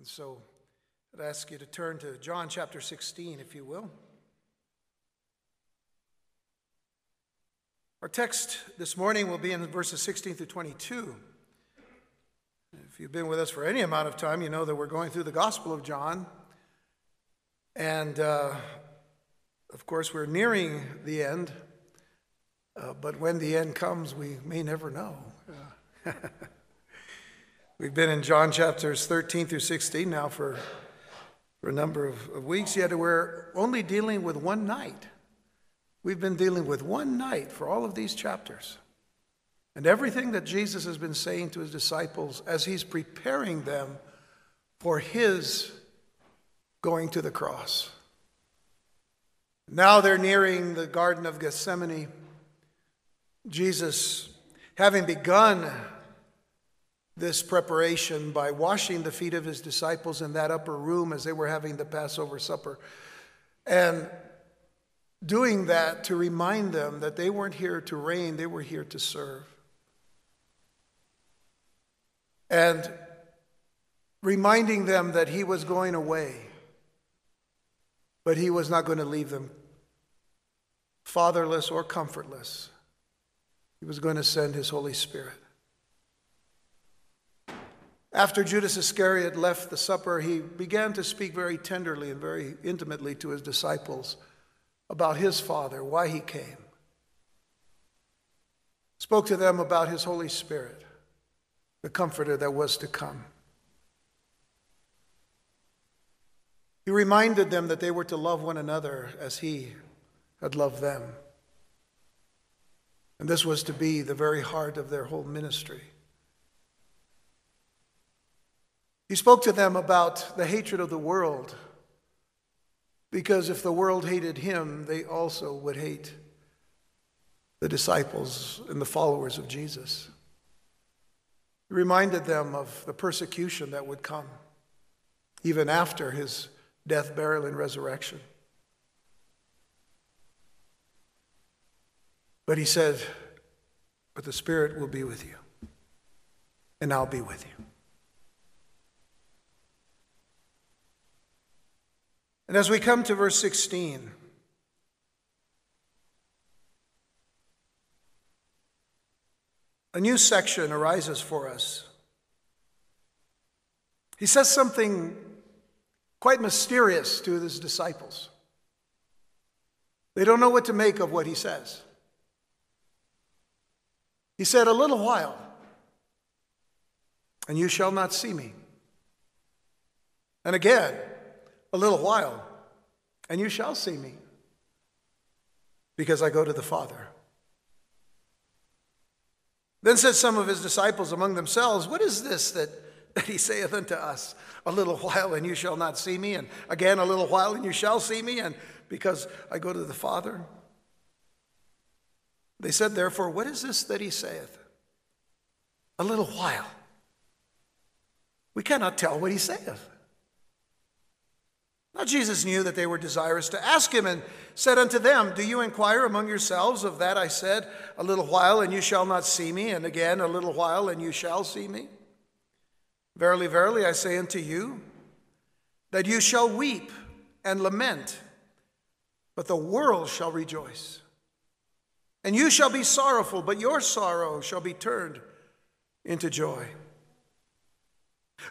And so I'd ask you to turn to John chapter 16, if you will. Our text this morning will be in verses 16 through 22. If you've been with us for any amount of time, you know that we're going through the Gospel of John. And uh, of course, we're nearing the end. Uh, but when the end comes, we may never know. We've been in John chapters 13 through 16 now for, for a number of, of weeks, yet we're only dealing with one night. We've been dealing with one night for all of these chapters. And everything that Jesus has been saying to his disciples as he's preparing them for his going to the cross. Now they're nearing the Garden of Gethsemane. Jesus, having begun this preparation by washing the feet of his disciples in that upper room as they were having the Passover supper, and doing that to remind them that they weren't here to reign, they were here to serve. And reminding them that he was going away, but he was not going to leave them fatherless or comfortless. He was going to send his Holy Spirit. After Judas Iscariot left the supper, he began to speak very tenderly and very intimately to his disciples about his Father, why he came. Spoke to them about his Holy Spirit, the comforter that was to come. He reminded them that they were to love one another as he had loved them. And this was to be the very heart of their whole ministry. He spoke to them about the hatred of the world, because if the world hated him, they also would hate the disciples and the followers of Jesus. He reminded them of the persecution that would come even after his death, burial, and resurrection. But he said, But the Spirit will be with you, and I'll be with you. And as we come to verse 16, a new section arises for us. He says something quite mysterious to his disciples. They don't know what to make of what he says. He said, A little while, and you shall not see me. And again, a little while, and you shall see me, because I go to the Father. Then said some of his disciples among themselves, What is this that, that he saith unto us? A little while, and you shall not see me, and again a little while, and you shall see me, and because I go to the Father? They said, Therefore, what is this that he saith? A little while. We cannot tell what he saith. Now, Jesus knew that they were desirous to ask him and said unto them, Do you inquire among yourselves of that I said, A little while and you shall not see me, and again a little while and you shall see me? Verily, verily, I say unto you, that you shall weep and lament, but the world shall rejoice. And you shall be sorrowful, but your sorrow shall be turned into joy.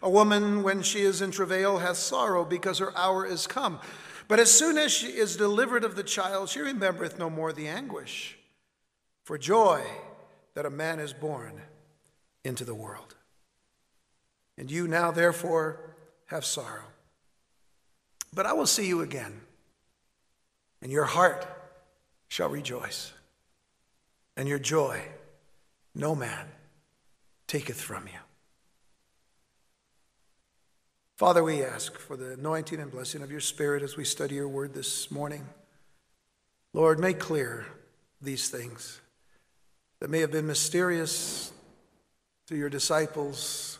A woman, when she is in travail, hath sorrow because her hour is come. But as soon as she is delivered of the child, she remembereth no more the anguish for joy that a man is born into the world. And you now, therefore, have sorrow. But I will see you again, and your heart shall rejoice and your joy no man taketh from you. Father, we ask for the anointing and blessing of your Spirit as we study your word this morning. Lord, make clear these things that may have been mysterious to your disciples,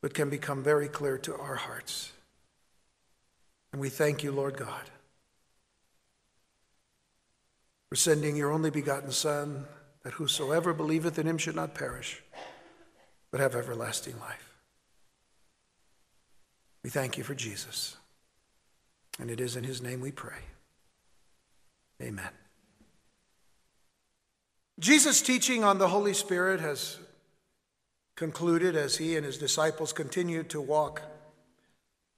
but can become very clear to our hearts. And we thank you, Lord God, for sending your only begotten Son that whosoever believeth in him should not perish, but have everlasting life. We thank you for Jesus. And it is in his name we pray. Amen. Jesus' teaching on the Holy Spirit has concluded as he and his disciples continued to walk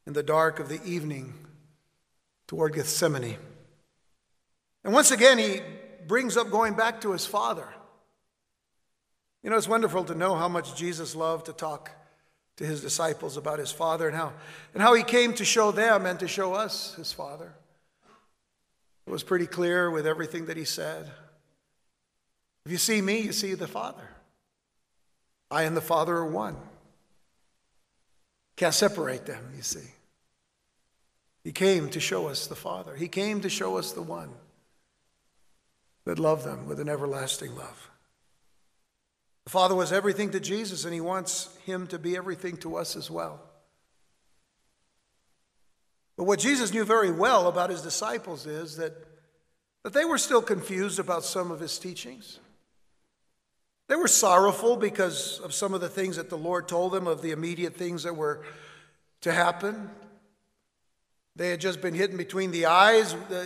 in the dark of the evening toward Gethsemane. And once again, he brings up going back to his Father. You know, it's wonderful to know how much Jesus loved to talk to his disciples about his Father and how, and how he came to show them and to show us his Father. It was pretty clear with everything that he said. If you see me, you see the Father. I and the Father are one. Can't separate them, you see. He came to show us the Father. He came to show us the one that loved them with an everlasting love. The Father was everything to Jesus, and He wants Him to be everything to us as well. But what Jesus knew very well about His disciples is that, that they were still confused about some of His teachings. They were sorrowful because of some of the things that the Lord told them, of the immediate things that were to happen. They had just been hit between the eyes, uh, uh,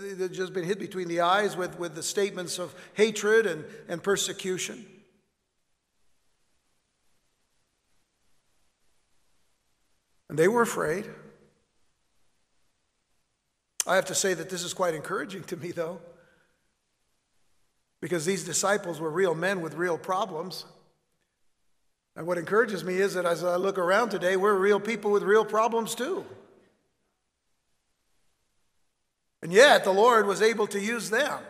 they had just been hit between the eyes with, with the statements of hatred and, and persecution. And they were afraid. I have to say that this is quite encouraging to me, though, because these disciples were real men with real problems. And what encourages me is that as I look around today, we're real people with real problems too. And yet, the Lord was able to use them.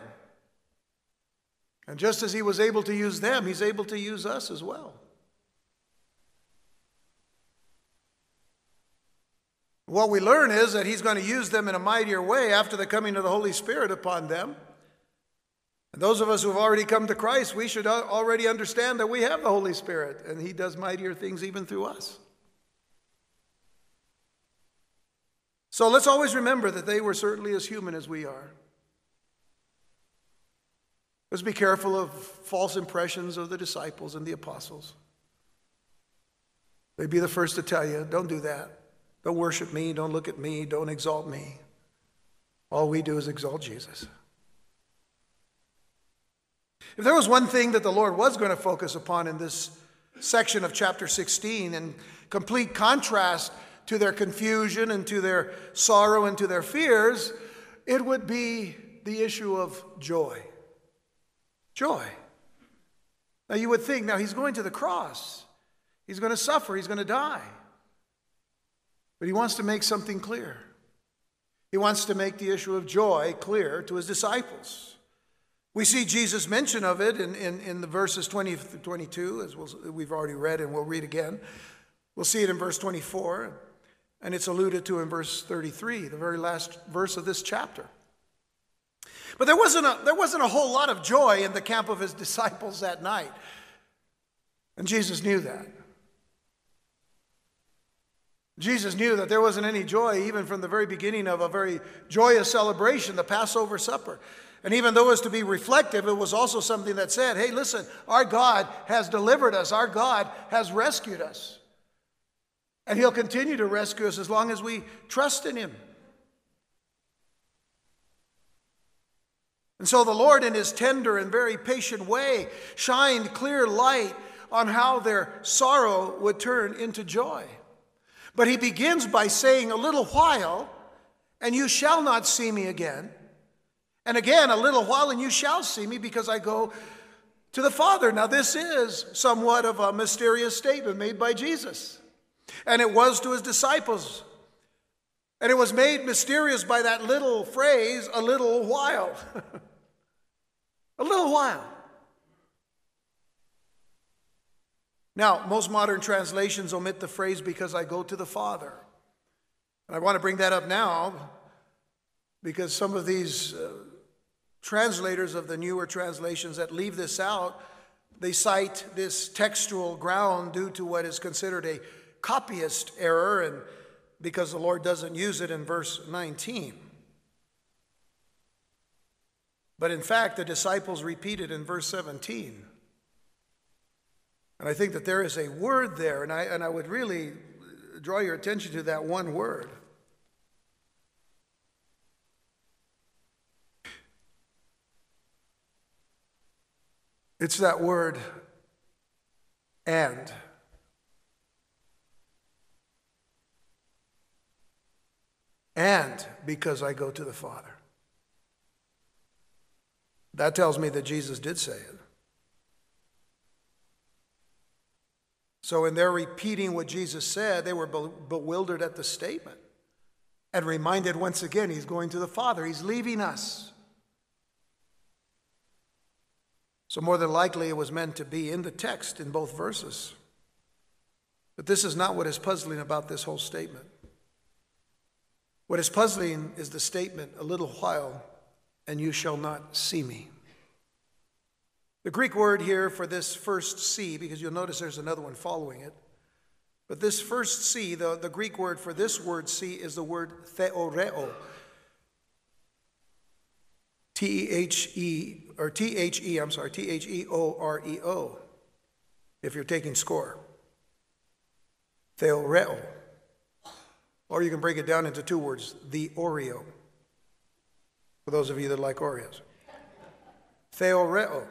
And just as He was able to use them, He's able to use us as well. What we learn is that He's going to use them in a mightier way after the coming of the Holy Spirit upon them. And those of us who have already come to Christ, we should already understand that we have the Holy Spirit, and He does mightier things even through us. So let's always remember that they were certainly as human as we are. Let's be careful of false impressions of the disciples and the apostles. They'd be the first to tell you, don't do that. Don't worship me. Don't look at me. Don't exalt me. All we do is exalt Jesus. If there was one thing that the Lord was going to focus upon in this section of chapter 16, in complete contrast to their confusion and to their sorrow and to their fears, it would be the issue of joy. Joy. Now you would think, now he's going to the cross, he's going to suffer, he's going to die. But he wants to make something clear. He wants to make the issue of joy clear to his disciples. We see Jesus' mention of it in, in, in the verses 20 to 22, as we'll, we've already read and we'll read again. We'll see it in verse 24. And it's alluded to in verse 33, the very last verse of this chapter. But there wasn't a, there wasn't a whole lot of joy in the camp of his disciples that night. And Jesus knew that. Jesus knew that there wasn't any joy even from the very beginning of a very joyous celebration, the Passover supper. And even though it was to be reflective, it was also something that said, hey, listen, our God has delivered us, our God has rescued us. And He'll continue to rescue us as long as we trust in Him. And so the Lord, in His tender and very patient way, shined clear light on how their sorrow would turn into joy. But He begins by saying, A little while, and you shall not see me again. And again, a little while, and you shall see me because I go to the Father. Now, this is somewhat of a mysterious statement made by Jesus. And it was to his disciples. And it was made mysterious by that little phrase, a little while. a little while. Now, most modern translations omit the phrase, because I go to the Father. And I want to bring that up now because some of these uh, translators of the newer translations that leave this out, they cite this textual ground due to what is considered a copyist error, and because the Lord doesn't use it in verse 19. But in fact, the disciples repeat it in verse 17. And I think that there is a word there, and I, and I would really draw your attention to that one word. It's that word, and. And because I go to the Father. That tells me that Jesus did say it. So, in their repeating what Jesus said, they were bewildered at the statement and reminded once again he's going to the Father, he's leaving us. So, more than likely, it was meant to be in the text in both verses. But this is not what is puzzling about this whole statement. What is puzzling is the statement, a little while, and you shall not see me. The Greek word here for this first see, because you'll notice there's another one following it, but this first see, the, the Greek word for this word see is the word theoreo. T E H E, or T H E, I'm sorry, T H E O R E O, if you're taking score. Theoreo. Or you can break it down into two words the Oreo, for those of you that like Oreos. Theoreo,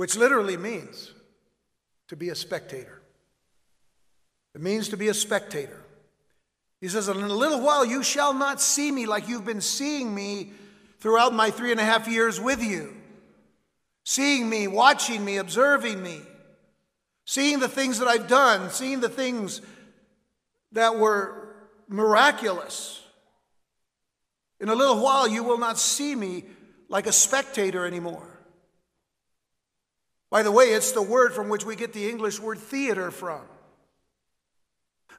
which literally means to be a spectator. It means to be a spectator. He says, In a little while you shall not see me like you've been seeing me throughout my three and a half years with you. Seeing me, watching me, observing me, seeing the things that I've done, seeing the things that were miraculous. In a little while, you will not see me like a spectator anymore. By the way, it's the word from which we get the English word theater from.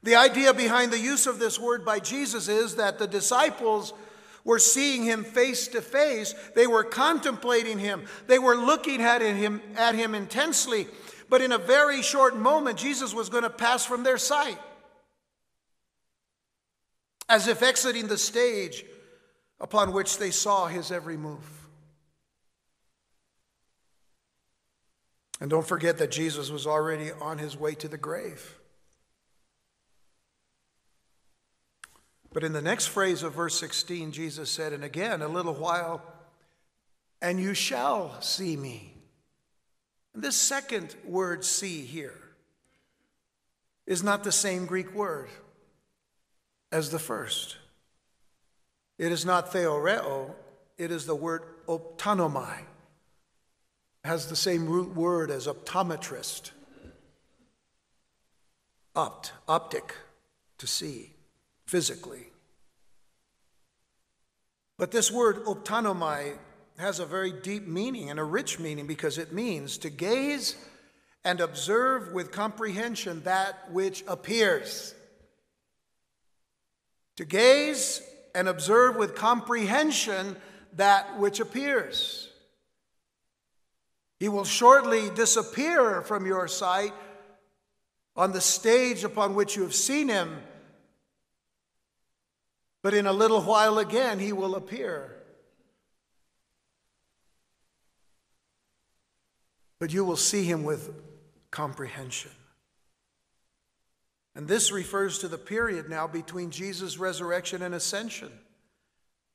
The idea behind the use of this word by Jesus is that the disciples were seeing him face to face. They were contemplating him. They were looking at him, at him intensely. But in a very short moment, Jesus was going to pass from their sight as if exiting the stage upon which they saw his every move. And don't forget that Jesus was already on his way to the grave. But in the next phrase of verse 16, Jesus said, And again, a little while, and you shall see me. And this second word, see, here, is not the same Greek word as the first. It is not theoreo, it is the word optanomai. Has the same root word as optometrist. Opt, optic, to see, physically. But this word optanomai has a very deep meaning and a rich meaning because it means to gaze and observe with comprehension that which appears to gaze and observe with comprehension that which appears. He will shortly disappear from your sight on the stage upon which you have seen him, but in a little while again he will appear. But you will see him with comprehension. And this refers to the period now between Jesus' resurrection and ascension.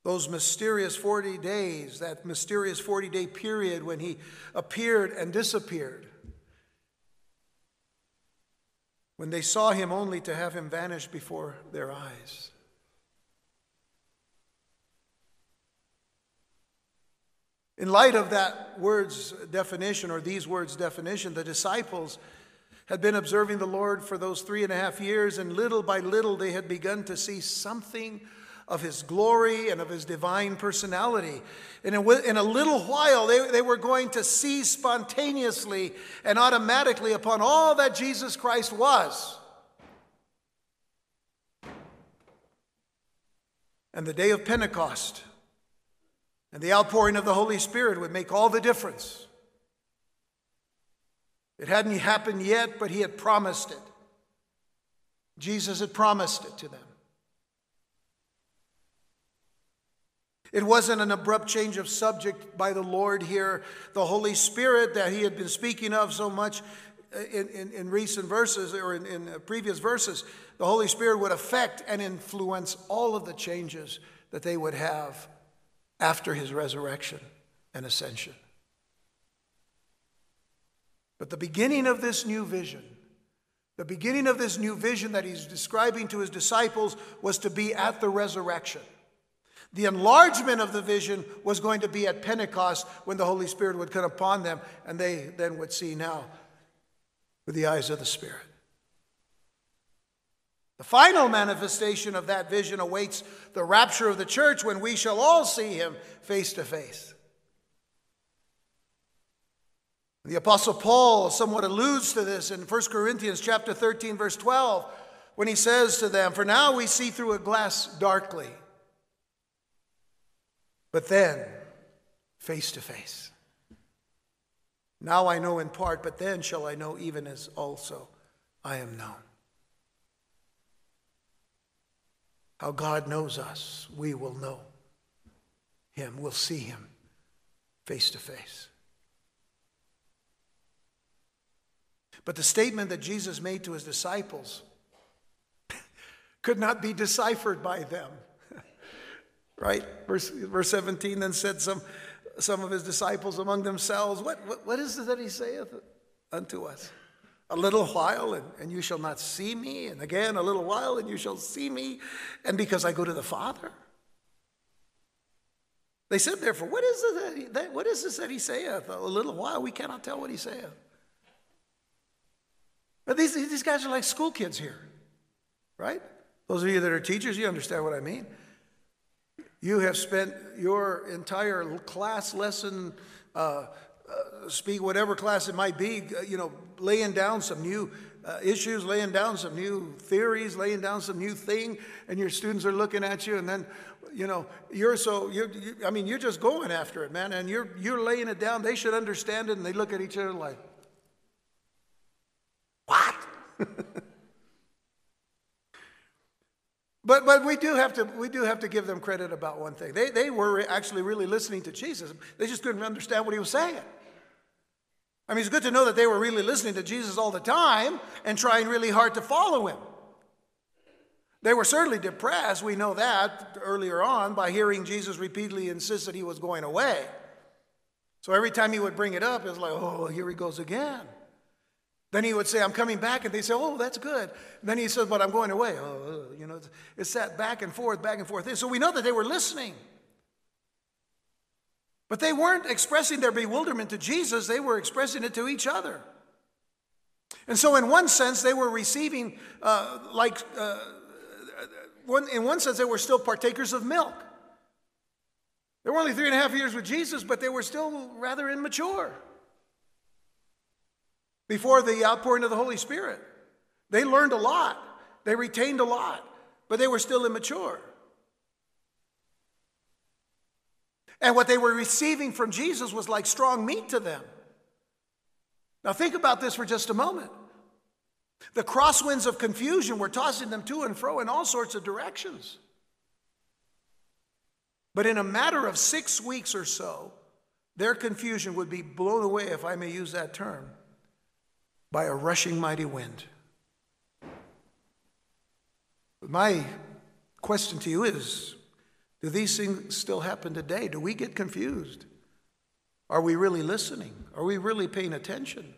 Those mysterious 40 days, that mysterious 40 day period when he appeared and disappeared. When they saw him only to have him vanish before their eyes. In light of that word's definition, or these words' definition, the disciples had been observing the Lord for those three and a half years, and little by little they had begun to see something of his glory and of his divine personality. And in a little while, they, they were going to see spontaneously and automatically upon all that Jesus Christ was. And the day of Pentecost and the outpouring of the Holy Spirit would make all the difference. It hadn't happened yet, but he had promised it. Jesus had promised it to them. It wasn't an abrupt change of subject by the Lord here. The Holy Spirit that he had been speaking of so much uh, in, in, in recent verses or in, in uh, previous verses, the Holy Spirit would affect and influence all of the changes that they would have after his resurrection and ascension. But the beginning of this new vision, the beginning of this new vision that he's describing to his disciples was to be at the resurrection. The enlargement of the vision was going to be at Pentecost when the Holy Spirit would come upon them and they then would see now with the eyes of the Spirit. The final manifestation of that vision awaits the rapture of the church when we shall all see him face to face. The apostle Paul somewhat alludes to this in 1 Corinthians chapter 13 verse 12 when he says to them, "For now we see through a glass darkly, but then face to face. Now I know in part, but then shall I know even as also I am known." How God knows us, we will know him, we'll see him face to face. But the statement that Jesus made to his disciples could not be deciphered by them. Right? Verse, verse 17 then said some, some of his disciples among themselves, What, what, what is it that he saith unto us? A little while, and, and you shall not see me, and again a little while, and you shall see me, and because I go to the Father. They said, therefore, what is, it that he, that, what is this that he saith? A little while, we cannot tell what he saith. But these, these guys are like school kids here, right? Those of you that are teachers, you understand what I mean. You have spent your entire class lesson, uh, uh, speak whatever class it might be, uh, you know, laying down some new uh, issues, laying down some new theories, laying down some new thing, and your students are looking at you, and then, you know, you're so, you're, you, I mean, you're just going after it, man, and you're, you're laying it down. They should understand it, and they look at each other like, what? but, but we, do have to, we do have to give them credit about one thing. They, they were actually really listening to Jesus, they just couldn't understand what he was saying. I mean, it's good to know that they were really listening to Jesus all the time and trying really hard to follow him. They were certainly depressed, we know that earlier on, by hearing Jesus repeatedly insist that he was going away. So every time he would bring it up, it was like, oh, here he goes again. Then he would say, I'm coming back, and they say, Oh, that's good. And then he says, But I'm going away. Oh, you know, it's that back and forth, back and forth. So we know that they were listening. But they weren't expressing their bewilderment to Jesus, they were expressing it to each other. And so, in one sense, they were receiving, uh, like, uh, one, in one sense, they were still partakers of milk. They were only three and a half years with Jesus, but they were still rather immature before the outpouring of the Holy Spirit. They learned a lot, they retained a lot, but they were still immature. And what they were receiving from Jesus was like strong meat to them. Now, think about this for just a moment. The crosswinds of confusion were tossing them to and fro in all sorts of directions. But in a matter of six weeks or so, their confusion would be blown away, if I may use that term, by a rushing mighty wind. My question to you is do these things still happen today? Do we get confused? Are we really listening? Are we really paying attention?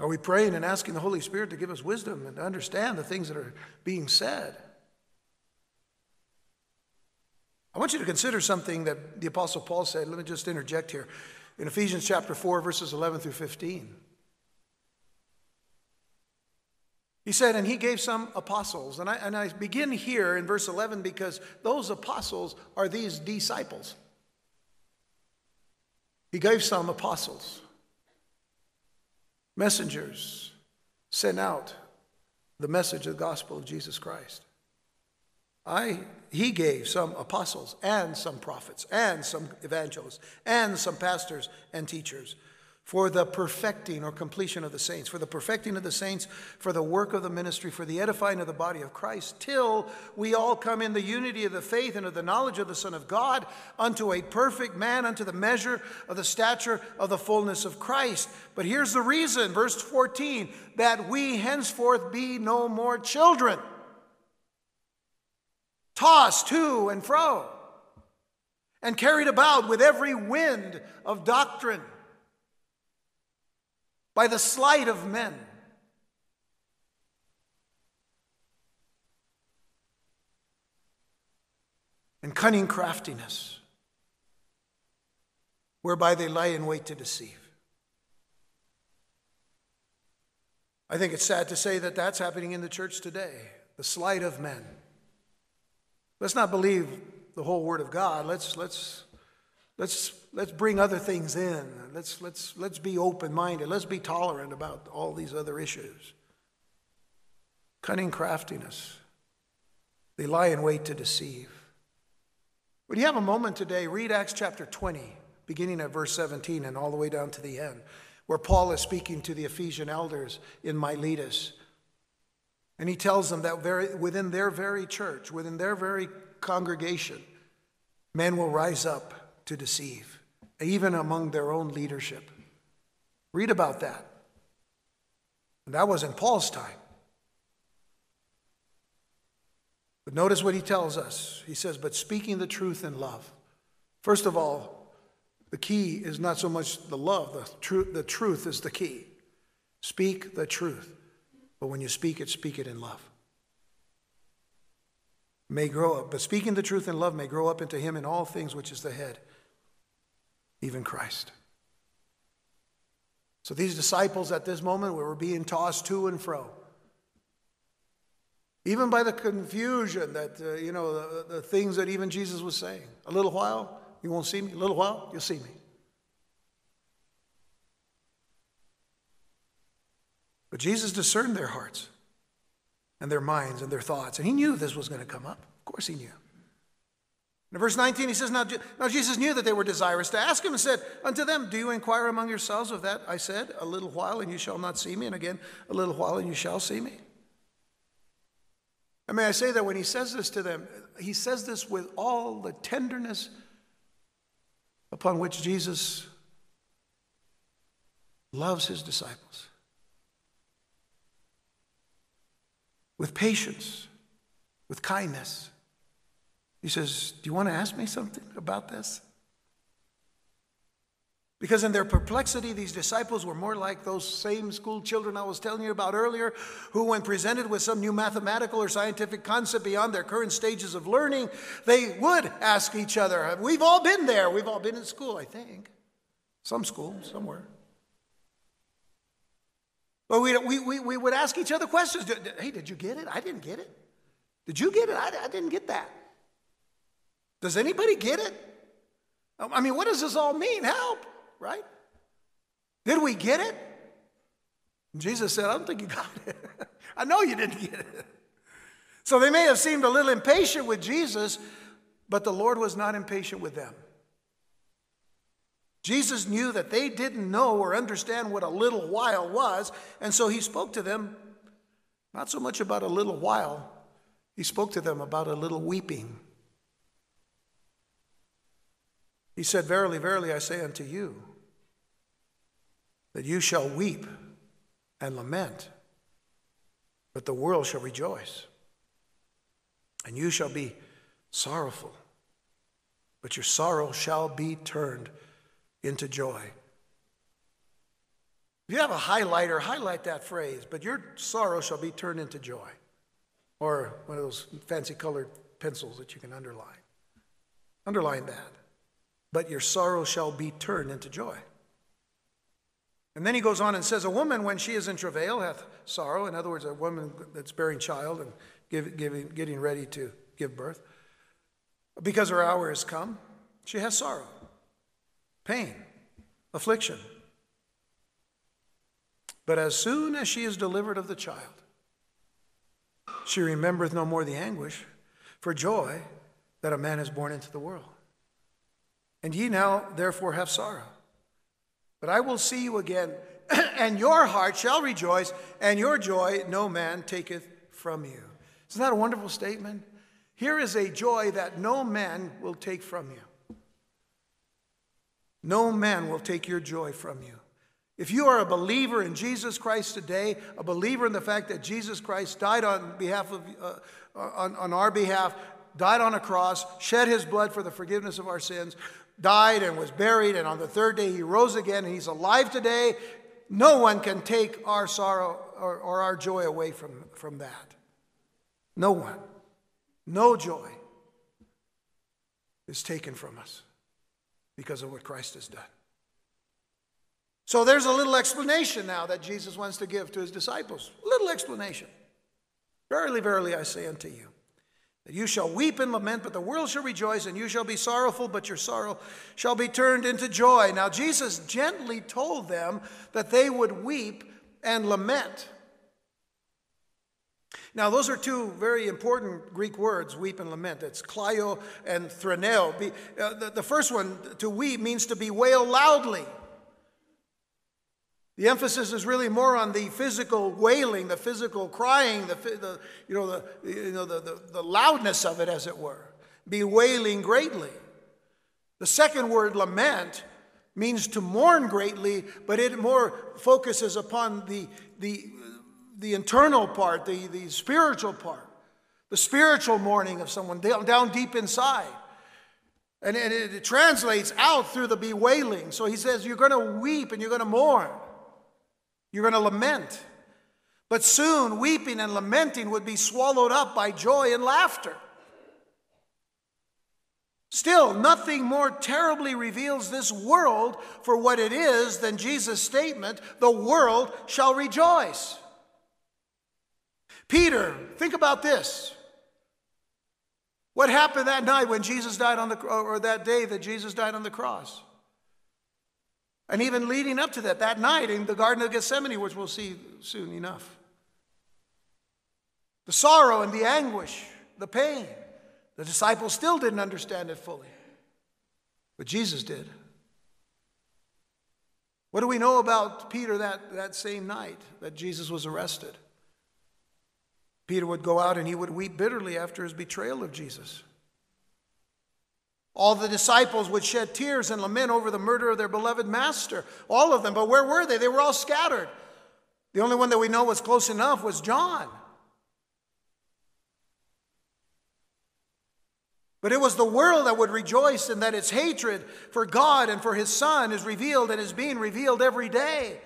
Are we praying and asking the Holy Spirit to give us wisdom and to understand the things that are being said? I want you to consider something that the Apostle Paul said. Let me just interject here in Ephesians chapter 4, verses 11 through 15. He said, and he gave some apostles. And I, and I begin here in verse 11 because those apostles are these disciples. He gave some apostles, messengers, sent out the message of the gospel of Jesus Christ. I, he gave some apostles and some prophets and some evangelists and some pastors and teachers for the perfecting or completion of the saints, for the perfecting of the saints, for the work of the ministry, for the edifying of the body of Christ, till we all come in the unity of the faith and of the knowledge of the Son of God, unto a perfect man, unto the measure of the stature of the fullness of Christ. But here's the reason, verse 14, that we henceforth be no more children, tossed to and fro, and carried about with every wind of doctrine by the sleight of men. And cunning craftiness, whereby they lie in wait to deceive. I think it's sad to say that that's happening in the church today the sleight of men. Let's not believe the whole Word of God. Let's, let's Let's, let's bring other things in. Let's, let's, let's be open minded. Let's be tolerant about all these other issues. Cunning craftiness. They lie in wait to deceive. Would you have a moment today? Read Acts chapter 20, beginning at verse 17 and all the way down to the end, where Paul is speaking to the Ephesian elders in Miletus. And he tells them that very, within their very church, within their very congregation, men will rise up to deceive, even among their own leadership. Read about that. And that was in Paul's time. But notice what he tells us. He says, But speaking the truth in love. First of all, the key is not so much the love, the, tru- the truth is the key. Speak the truth. But when you speak it, speak it in love. May grow up, but speaking the truth in love may grow up into him in all things, which is the head even Christ. So these disciples at this moment were being tossed to and fro. Even by the confusion that, uh, you know, the, the things that even Jesus was saying. A little while, you won't see me. A little while, you'll see me. But Jesus discerned their hearts and their minds and their thoughts, and he knew this was going to come up. Of course, he knew. In verse 19, he says, now, now Jesus knew that they were desirous to ask him and said unto them, Do you inquire among yourselves of that? I said, A little while and you shall not see me, and again, a little while and you shall see me. And may I say that when he says this to them, he says this with all the tenderness upon which Jesus loves his disciples, with patience, with kindness. He says, Do you want to ask me something about this? Because in their perplexity, these disciples were more like those same school children I was telling you about earlier, who, when presented with some new mathematical or scientific concept beyond their current stages of learning, they would ask each other. We've all been there. We've all been in school, I think. Some school, somewhere. But we, we, we, we would ask each other questions. Hey, did you get it? I didn't get it. Did you get it? I, I didn't get that. Does anybody get it? Um, I mean, what does this all mean? Help, right? Did we get it? Jesus said, I don't think you got it. I know you didn't get it. So they may have seemed a little impatient with Jesus, but the Lord was not impatient with them. Jesus knew that they didn't know or understand what a little while was, and so he spoke to them not so much about a little while, he spoke to them about a little weeping. He said, Verily, verily, I say unto you, that you shall weep and lament, but the world shall rejoice. And you shall be sorrowful, but your sorrow shall be turned into joy. If you have a highlighter, highlight that phrase, but your sorrow shall be turned into joy. Or one of those fancy colored pencils that you can underline. Underline that but your sorrow shall be turned into joy. And then he goes on and says, A woman, when she is in travail, hath sorrow. In other words, a woman that's bearing child and give, giving, getting ready to give birth. Because her hour has come, she has sorrow, pain, affliction. But as soon as she is delivered of the child, she remembereth no more the anguish for joy that a man is born into the world. And ye now therefore have sorrow. But I will see you again, and your heart shall rejoice, and your joy no man taketh from you. Isn't that a wonderful statement? Here is a joy that no man will take from you. No man will take your joy from you. If you are a believer in Jesus Christ today, a believer in the fact that Jesus Christ died on behalf of uh, on, on our behalf, died on a cross, shed his blood for the forgiveness of our sins, died and was buried, and on the third day he rose again, and he's alive today. No one can take our sorrow or, or our joy away from, from that. No one. No joy is taken from us because of what Christ has done. So there's a little explanation now that Jesus wants to give to his disciples. A little explanation. Verily, verily, I say unto you, that you shall weep and lament, but the world shall rejoice, and you shall be sorrowful, but your sorrow shall be turned into joy. Now, Jesus gently told them that they would weep and lament. Now, those are two very important Greek words, weep and lament. It's kleio and threneo. Uh, the first one, to weep, means to bewail loudly. The emphasis is really more on the physical wailing, the physical crying, the, the you know, the, you know the, the, the loudness of it, as it were. Bewailing greatly. The second word, lament, means to mourn greatly, but it more focuses upon the, the, the internal part, the, the spiritual part, the spiritual mourning of someone down deep inside. And it, it translates out through the bewailing. So he says, You're going to weep and you're going to mourn. You're going to lament. But soon, weeping and lamenting would be swallowed up by joy and laughter. Still, nothing more terribly reveals this world for what it is than Jesus' statement the world shall rejoice. Peter, think about this. What happened that night when Jesus died on the or that day that Jesus died on the cross? And even leading up to that, that night in the Garden of Gethsemane, which we'll see soon enough. The sorrow and the anguish, the pain. The disciples still didn't understand it fully, but Jesus did. What do we know about Peter that, that same night that Jesus was arrested? Peter would go out and he would weep bitterly after his betrayal of Jesus. All the disciples would shed tears and lament over the murder of their beloved master. All of them. But where were they? They were all scattered. The only one that we know was close enough was John. But it was the world that would rejoice in that its hatred for God and for his Son is revealed and is being revealed every day.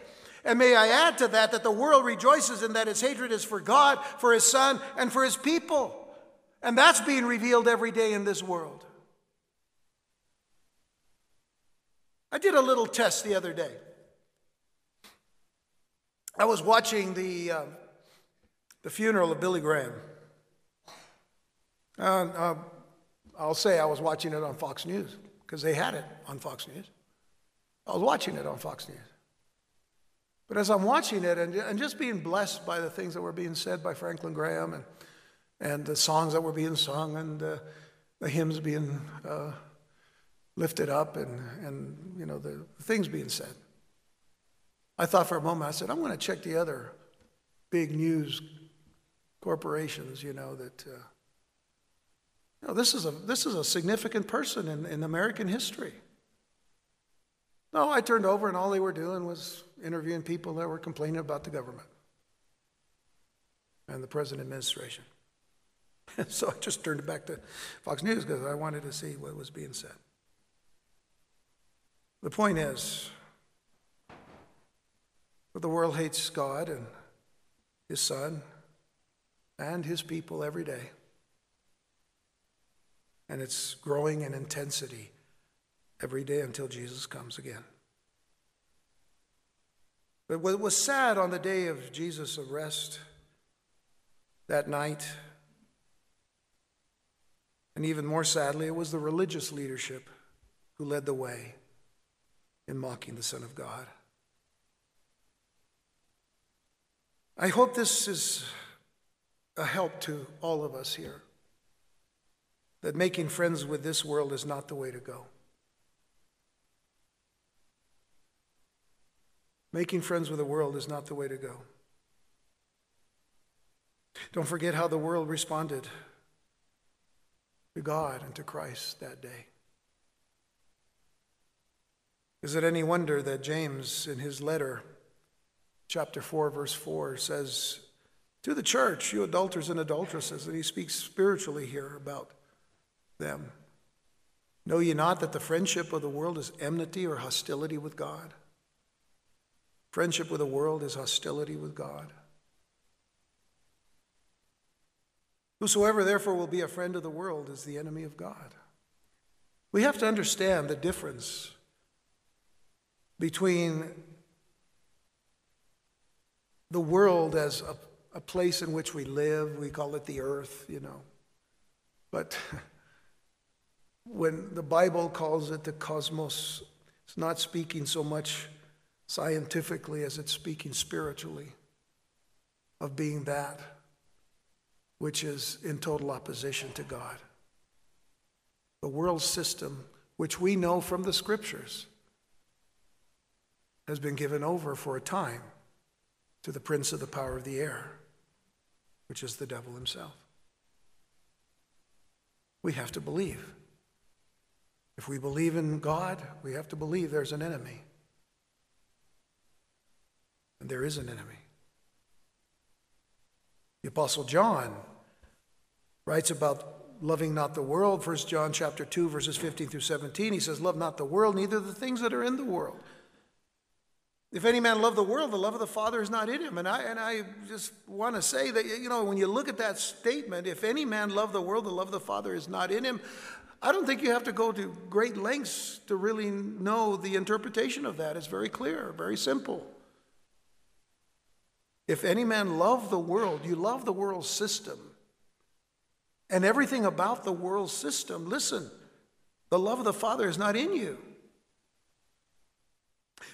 And may I add to that that the world rejoices in that its hatred is for God, for his Son, and for his people. And that's being revealed every day in this world. I did a little test the other day. I was watching the, uh, the funeral of Billy Graham. Uh, I'll say I was watching it on Fox News because they had it on Fox News. I was watching it on Fox News. But as I'm watching it and, and just being blessed by the things that were being said by Franklin Graham and, and the songs that were being sung and uh, the hymns being uh, lifted up and, and you know, the things being said. I thought for a moment, I said, I'm going to check the other big news corporations, you know, that, uh, you know, this is a, this is a significant person in, in American history. No, I turned over and all they were doing was interviewing people that were complaining about the government and the present administration. so I just turned it back to Fox News because I wanted to see what was being said. The point is that the world hates God and His Son and His people every day. And it's growing in intensity every day until Jesus comes again. But what was sad on the day of Jesus' arrest that night, and even more sadly, it was the religious leadership who led the way in mocking the Son of God. I hope this is a help to all of us here that making friends with this world is not the way to go. Making friends with the world is not the way to go. Don't forget how the world responded to God and to Christ that day. Is it any wonder that James, in his letter, chapter 4, verse 4, says, To the church, you adulterers and adulteresses, and he speaks spiritually here about them. Know ye not that the friendship of the world is enmity or hostility with God? Friendship with the world is hostility with God. Whosoever therefore will be a friend of the world is the enemy of God. We have to understand the difference between the world as a, a, place in which we live, we call it the earth, you know. But when the Bible calls it the cosmos, it's not speaking so much scientifically as it's speaking spiritually of being that which is in total opposition to God. The world system, which we know from the scriptures, has been given over for a time to the prince of the power of the air, which is the devil himself. We have to believe. If we believe in God, we have to believe there's an enemy. And there is an enemy. The apostle John writes about loving not the world, 1 John chapter 2 verses 15 through 17. He says, "Love not the world, neither the things that are in the world." If any man love the world, the love of the Father is not in him. And I, and I just want to say that, you know, when you look at that statement, if any man love the world, the love of the Father is not in him, I don't think you have to go to great lengths to really know the interpretation of that. It's very clear, very simple. If any man love the world, you love the world system and everything about the world system, listen, the love of the Father is not in you.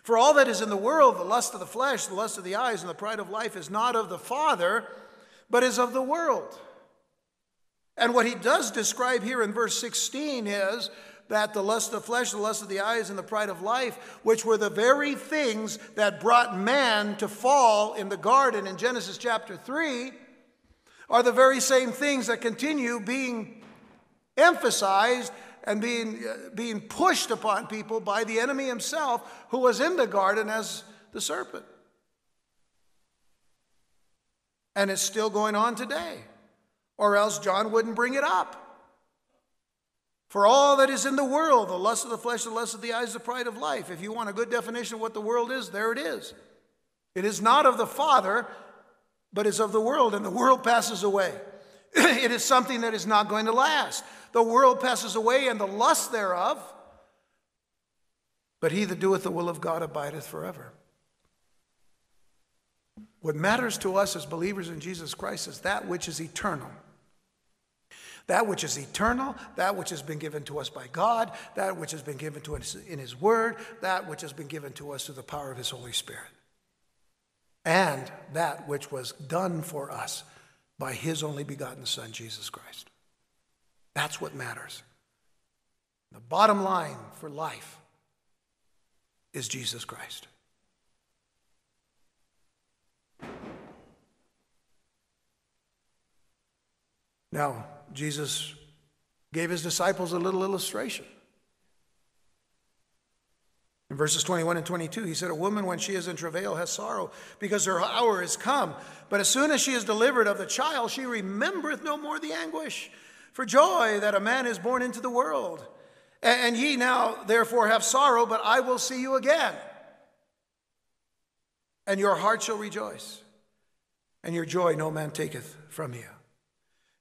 For all that is in the world, the lust of the flesh, the lust of the eyes, and the pride of life is not of the Father, but is of the world. And what he does describe here in verse 16 is that the lust of the flesh, the lust of the eyes, and the pride of life, which were the very things that brought man to fall in the garden in Genesis chapter 3, are the very same things that continue being emphasized and being, uh, being pushed upon people by the enemy himself who was in the garden as the serpent. And it's still going on today, or else John wouldn't bring it up. For all that is in the world, the lust of the flesh, the lust of the eyes, the pride of life. If you want a good definition of what the world is, there it is. It is not of the Father, but is of the world, and the world passes away. it is something that is not going to last. The world passes away and the lust thereof, but he that doeth the will of God abideth forever. What matters to us as believers in Jesus Christ is that which is eternal. That which is eternal, that which has been given to us by God, that which has been given to us in His Word, that which has been given to us through the power of His Holy Spirit, and that which was done for us by His only begotten Son, Jesus Christ. That's what matters. The bottom line for life is Jesus Christ. Now, Jesus gave his disciples a little illustration. In verses 21 and 22, he said, A woman, when she is in travail, has sorrow because her hour is come. But as soon as she is delivered of the child, she remembereth no more the anguish for joy that a man is born into the world. And ye now therefore have sorrow, but I will see you again. And your heart shall rejoice, and your joy no man taketh from you.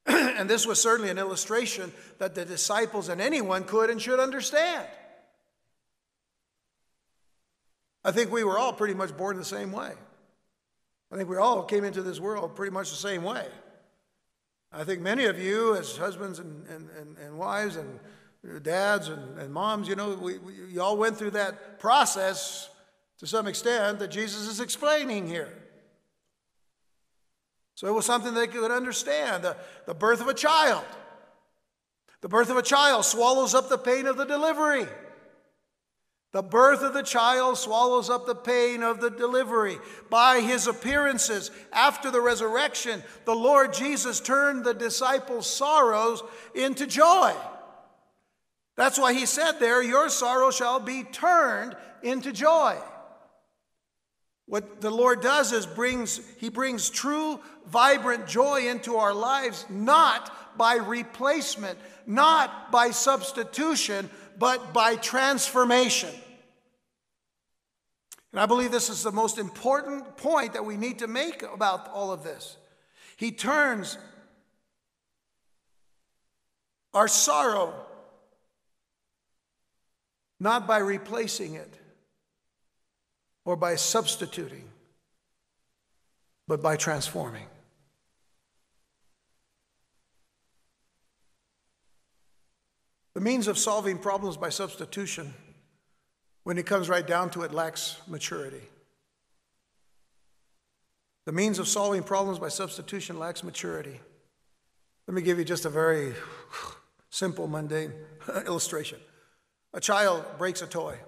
and this was certainly an illustration that the disciples and anyone could and should understand. I think we were all pretty much born the same way. I think we all came into this world pretty much the same way. I think many of you, as husbands and, and, and, and wives and dads and, and moms, you know, we, we, you all went through that process to some extent that Jesus is explaining here. So it was something they could understand the, the birth of a child. The birth of a child swallows up the pain of the delivery. The birth of the child swallows up the pain of the delivery. By his appearances after the resurrection, the Lord Jesus turned the disciples' sorrows into joy. That's why he said there, Your sorrow shall be turned into joy. What the Lord does is brings he brings true vibrant joy into our lives not by replacement, not by substitution, but by transformation. And I believe this is the most important point that we need to make about all of this. He turns our sorrow not by replacing it or by substituting, but by transforming. The means of solving problems by substitution, when it comes right down to it, lacks maturity. The means of solving problems by substitution lacks maturity. Let me give you just a very simple, mundane illustration. A child breaks a toy,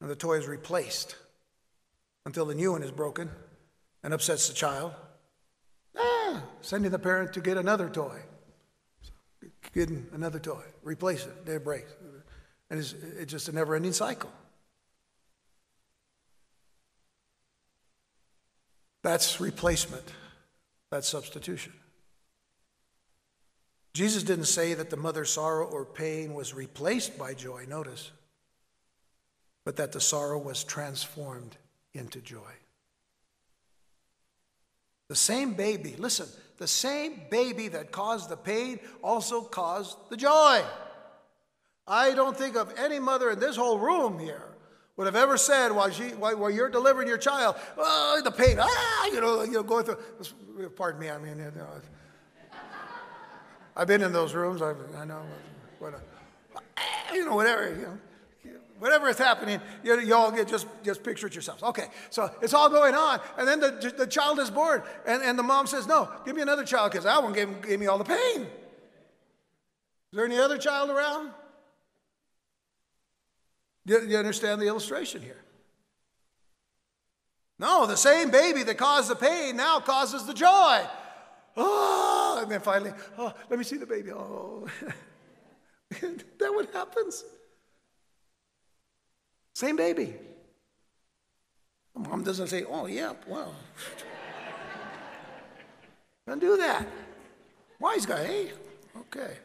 and the toy is replaced until the new one is broken and upsets the child. Ah, sending the parent to get another toy getting another toy, replace it, they break. And it's, it's just a never ending cycle. That's replacement, that's substitution. Jesus didn't say that the mother's sorrow or pain was replaced by joy, notice, but that the sorrow was transformed into joy. The same baby, listen, the same baby that caused the pain also caused the joy. I don't think of any mother in this whole room here would have ever said while, she, while, you're delivering your child, oh, the pain, ah, you know, you know, going through. Pardon me, I mean, you know, I've been in those rooms. I, I know, what, you know, whatever. You know whatever is happening, you, you all get just, just picture it yourselves. Okay, so it's all going on. And then the, the child is born, and, and the mom says, No, give me another child because that one gave, gave me all the pain. Is there any other child around? Do you understand the illustration here? No, the same baby that caused the pain now causes the joy. Oh, and then finally, oh, let me see the baby. Oh, that what happens. Same baby. Mom doesn't say, oh, yeah, well. Don't do that. Wise guy, hey? Okay.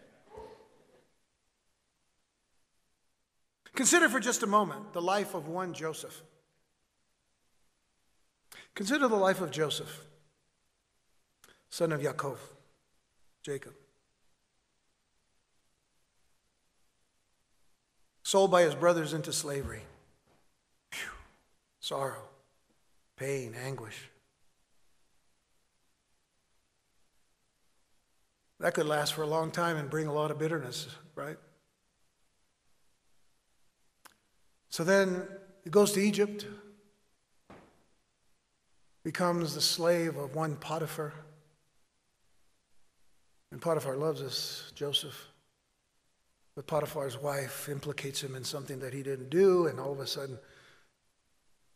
Consider for just a moment the life of one Joseph. Consider the life of Joseph, son of Yaakov, Jacob. Sold by his brothers into slavery sorrow, pain, anguish. That could last for a long time and bring a lot of bitterness, right? So then he goes to Egypt, becomes the slave of one Potiphar. And Potiphar loves this, Joseph. But Potiphar's wife implicates him in something that he didn't do, and all of a sudden,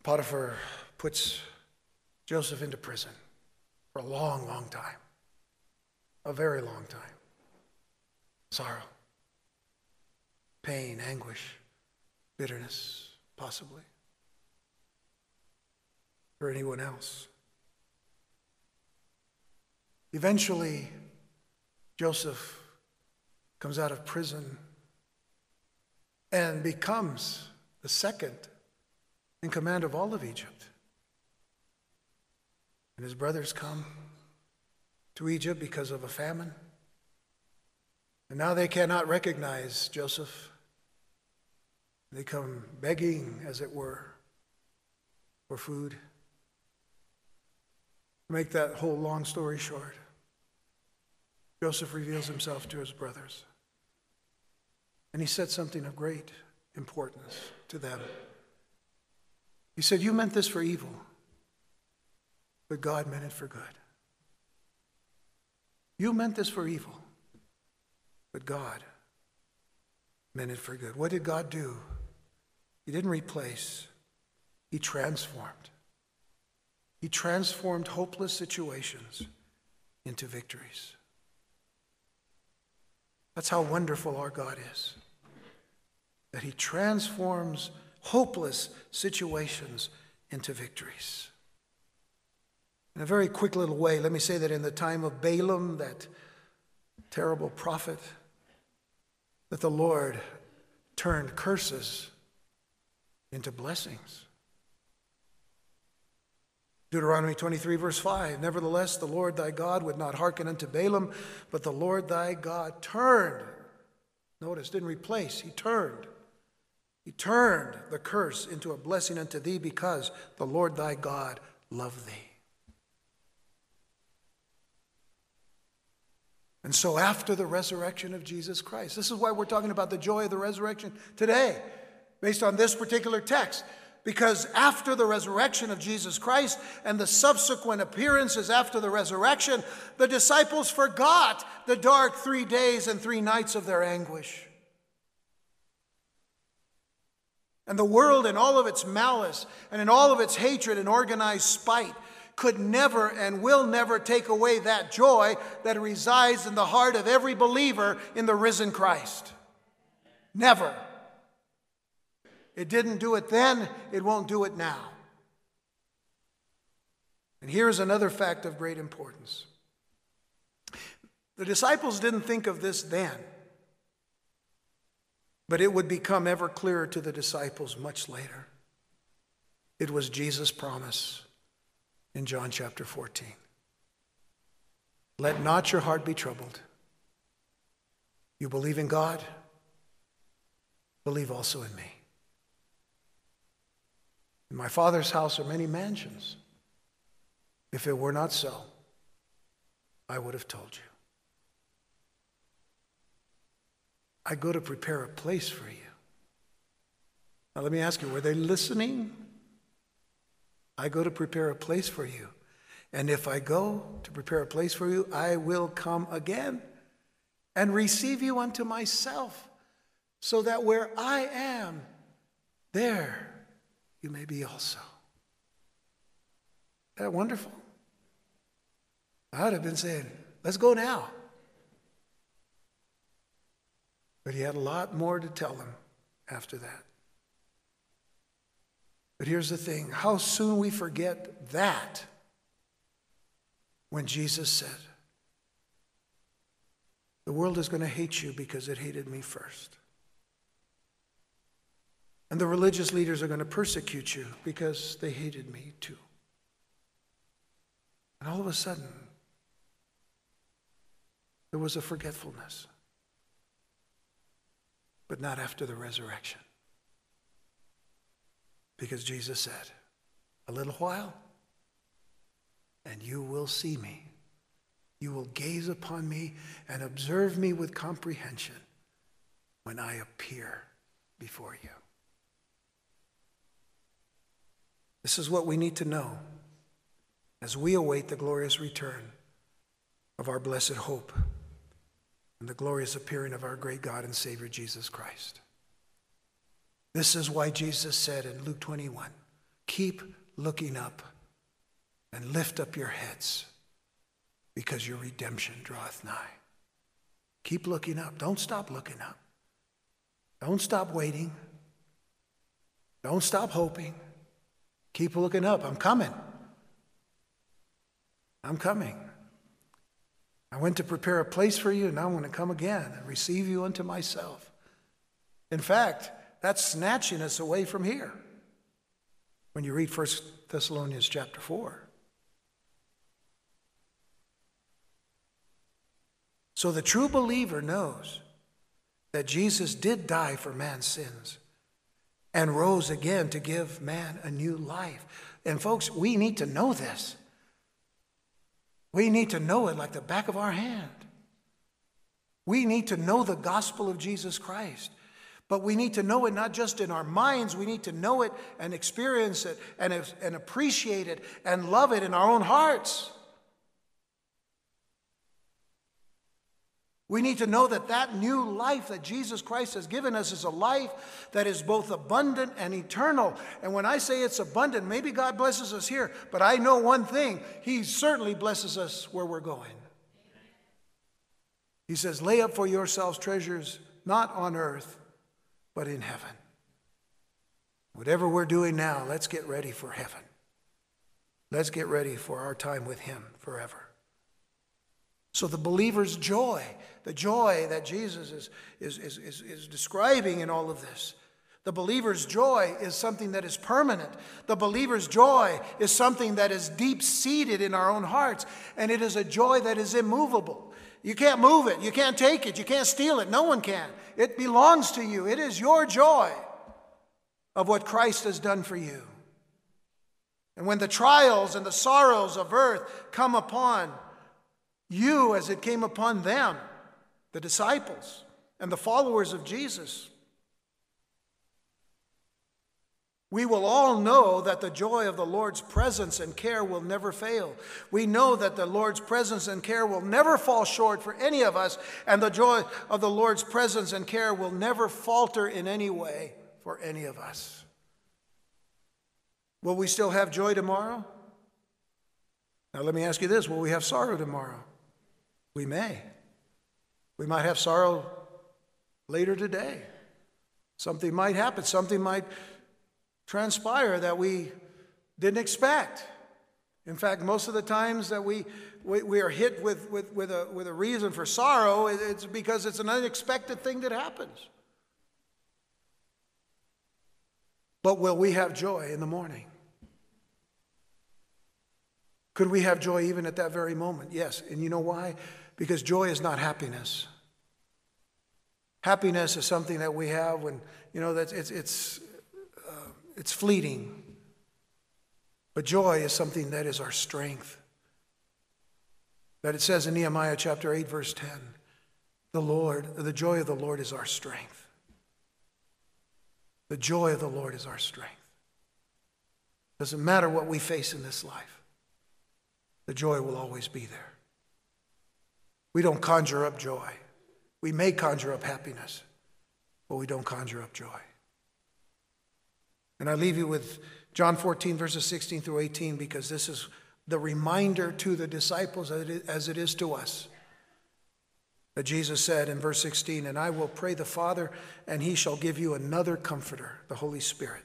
Potiphar puts Joseph into prison for a long, long time. A very long time. Sorrow, pain, anguish, bitterness, possibly. For anyone else. Eventually, Joseph comes out of prison and becomes the second in command of all of Egypt. And his brothers come to Egypt because of a famine. And now they cannot recognize Joseph. They come begging, as it were, for food. To make that whole long story short, Joseph reveals himself to his brothers. And he said something of great importance to them. He said, You meant this for evil, but God meant it for good. You meant this for evil, but God meant it for good. What did God do He didn't replace, He transformed. He transformed hopeless situations into victories. That's how wonderful our God is. That He transforms hopeless situations into victories. In a very quick little way, let me say that in the time of Balaam, that terrible prophet, that the Lord turned curses into blessings. Deuteronomy 23, verse 5 Nevertheless, the Lord thy God would not hearken unto Balaam, but the Lord thy God turned. Notice, didn't replace, he turned. He turned the curse into a blessing unto thee because the Lord thy God loved thee. And so, after the resurrection of Jesus Christ, this is why we're talking about the joy of the resurrection today, based on this particular text. Because after the resurrection of Jesus Christ and the subsequent appearances after the resurrection, the disciples forgot the dark three days and three nights of their anguish. And the world, in all of its malice and in all of its hatred and organized spite, could never and will never take away that joy that resides in the heart of every believer in the risen Christ. Never. It didn't do it then, it won't do it now. And here's another fact of great importance the disciples didn't think of this then, but it would become ever clearer to the disciples much later. It was Jesus' promise in John chapter 14. Let not your heart be troubled. You believe in God, believe also in me. In my Father's house are many mansions. If it were not so, I would have told you. I go to prepare a place for you. Now, let me ask you were they listening? I go to prepare a place for you. And if I go to prepare a place for you, I will come again and receive you unto myself, so that where I am, there you may be also. Isn't that wonderful? I would have been saying, let's go now. But he had a lot more to tell them after that. But here's the thing how soon we forget that when Jesus said, The world is going to hate you because it hated me first. And the religious leaders are going to persecute you because they hated me too. And all of a sudden, there was a forgetfulness. But not after the resurrection. Because Jesus said, A little while, and you will see me. You will gaze upon me and observe me with comprehension when I appear before you. This is what we need to know as we await the glorious return of our blessed hope and the glorious appearing of our great God and Savior Jesus Christ. This is why Jesus said in Luke 21 keep looking up and lift up your heads because your redemption draweth nigh. Keep looking up. Don't stop looking up. Don't stop waiting. Don't stop hoping. Keep looking up. I'm coming. I'm coming. I went to prepare a place for you, and I'm going to come again and receive you unto myself. In fact, that's snatching us away from here when you read 1 Thessalonians chapter 4. So the true believer knows that Jesus did die for man's sins and rose again to give man a new life. And folks, we need to know this. We need to know it like the back of our hand. We need to know the gospel of Jesus Christ. But we need to know it not just in our minds, we need to know it and experience it and, and appreciate it and love it in our own hearts. We need to know that that new life that Jesus Christ has given us is a life that is both abundant and eternal. And when I say it's abundant, maybe God blesses us here, but I know one thing He certainly blesses us where we're going. He says, Lay up for yourselves treasures not on earth, but in heaven. Whatever we're doing now, let's get ready for heaven. Let's get ready for our time with Him forever. So, the believer's joy, the joy that Jesus is, is, is, is, is describing in all of this, the believer's joy is something that is permanent. The believer's joy is something that is deep seated in our own hearts, and it is a joy that is immovable. You can't move it, you can't take it, you can't steal it, no one can. It belongs to you, it is your joy of what Christ has done for you. And when the trials and the sorrows of earth come upon you as it came upon them, the disciples and the followers of Jesus, we will all know that the joy of the Lord's presence and care will never fail. We know that the Lord's presence and care will never fall short for any of us, and the joy of the Lord's presence and care will never falter in any way for any of us. Will we still have joy tomorrow? Now, let me ask you this will we have sorrow tomorrow? We may. We might have sorrow later today. Something might happen, something might transpire that we didn't expect. In fact, most of the times that we, we, we, are hit with, with, with, a, with a reason for sorrow, it's because it's an unexpected thing that happens. But will we have joy in the morning? Could we have joy even at that very moment? Yes. And you know why? Because joy is not happiness. Happiness is something that we have when, you know, that's, it's, it's, uh, it's fleeting. But joy is something that is our strength. That it says in Nehemiah chapter 8, verse 10, the Lord, the joy of the Lord is our strength. The joy of the Lord is our strength. Doesn't matter what we face in this life, the joy will always be there. We don't conjure up joy. We may conjure up happiness, but we don't conjure up joy. And I leave you with John 14, verses 16 through 18, because this is the reminder to the disciples as it is to us. That Jesus said in verse 16, And I will pray the Father, and he shall give you another comforter, the Holy Spirit,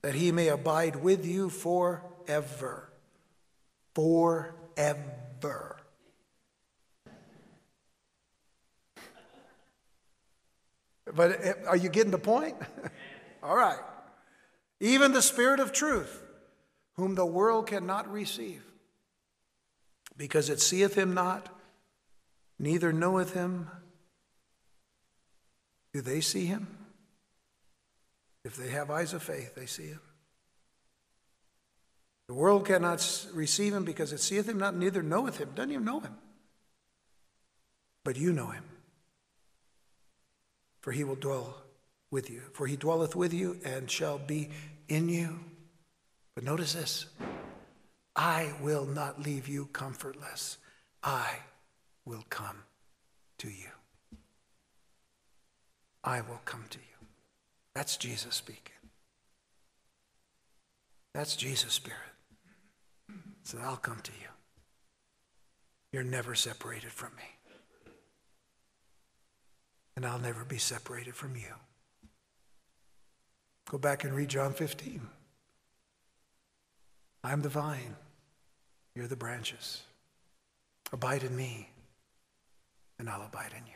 that he may abide with you forever. Forever. But are you getting the point? All right even the Spirit of truth, whom the world cannot receive, because it seeth him not, neither knoweth him. Do they see him? If they have eyes of faith, they see him. The world cannot receive him because it seeth him not, neither knoweth him, doesn't even know him. But you know him, for he will dwell with you, for he dwelleth with you and shall be in you. But notice this I will not leave you comfortless. I will come to you. I will come to you. That's Jesus speaking. That's Jesus' spirit. So I'll come to you. You're never separated from me. And I'll never be separated from you. Go back and read John 15. I'm the vine, you're the branches. Abide in me, and I'll abide in you.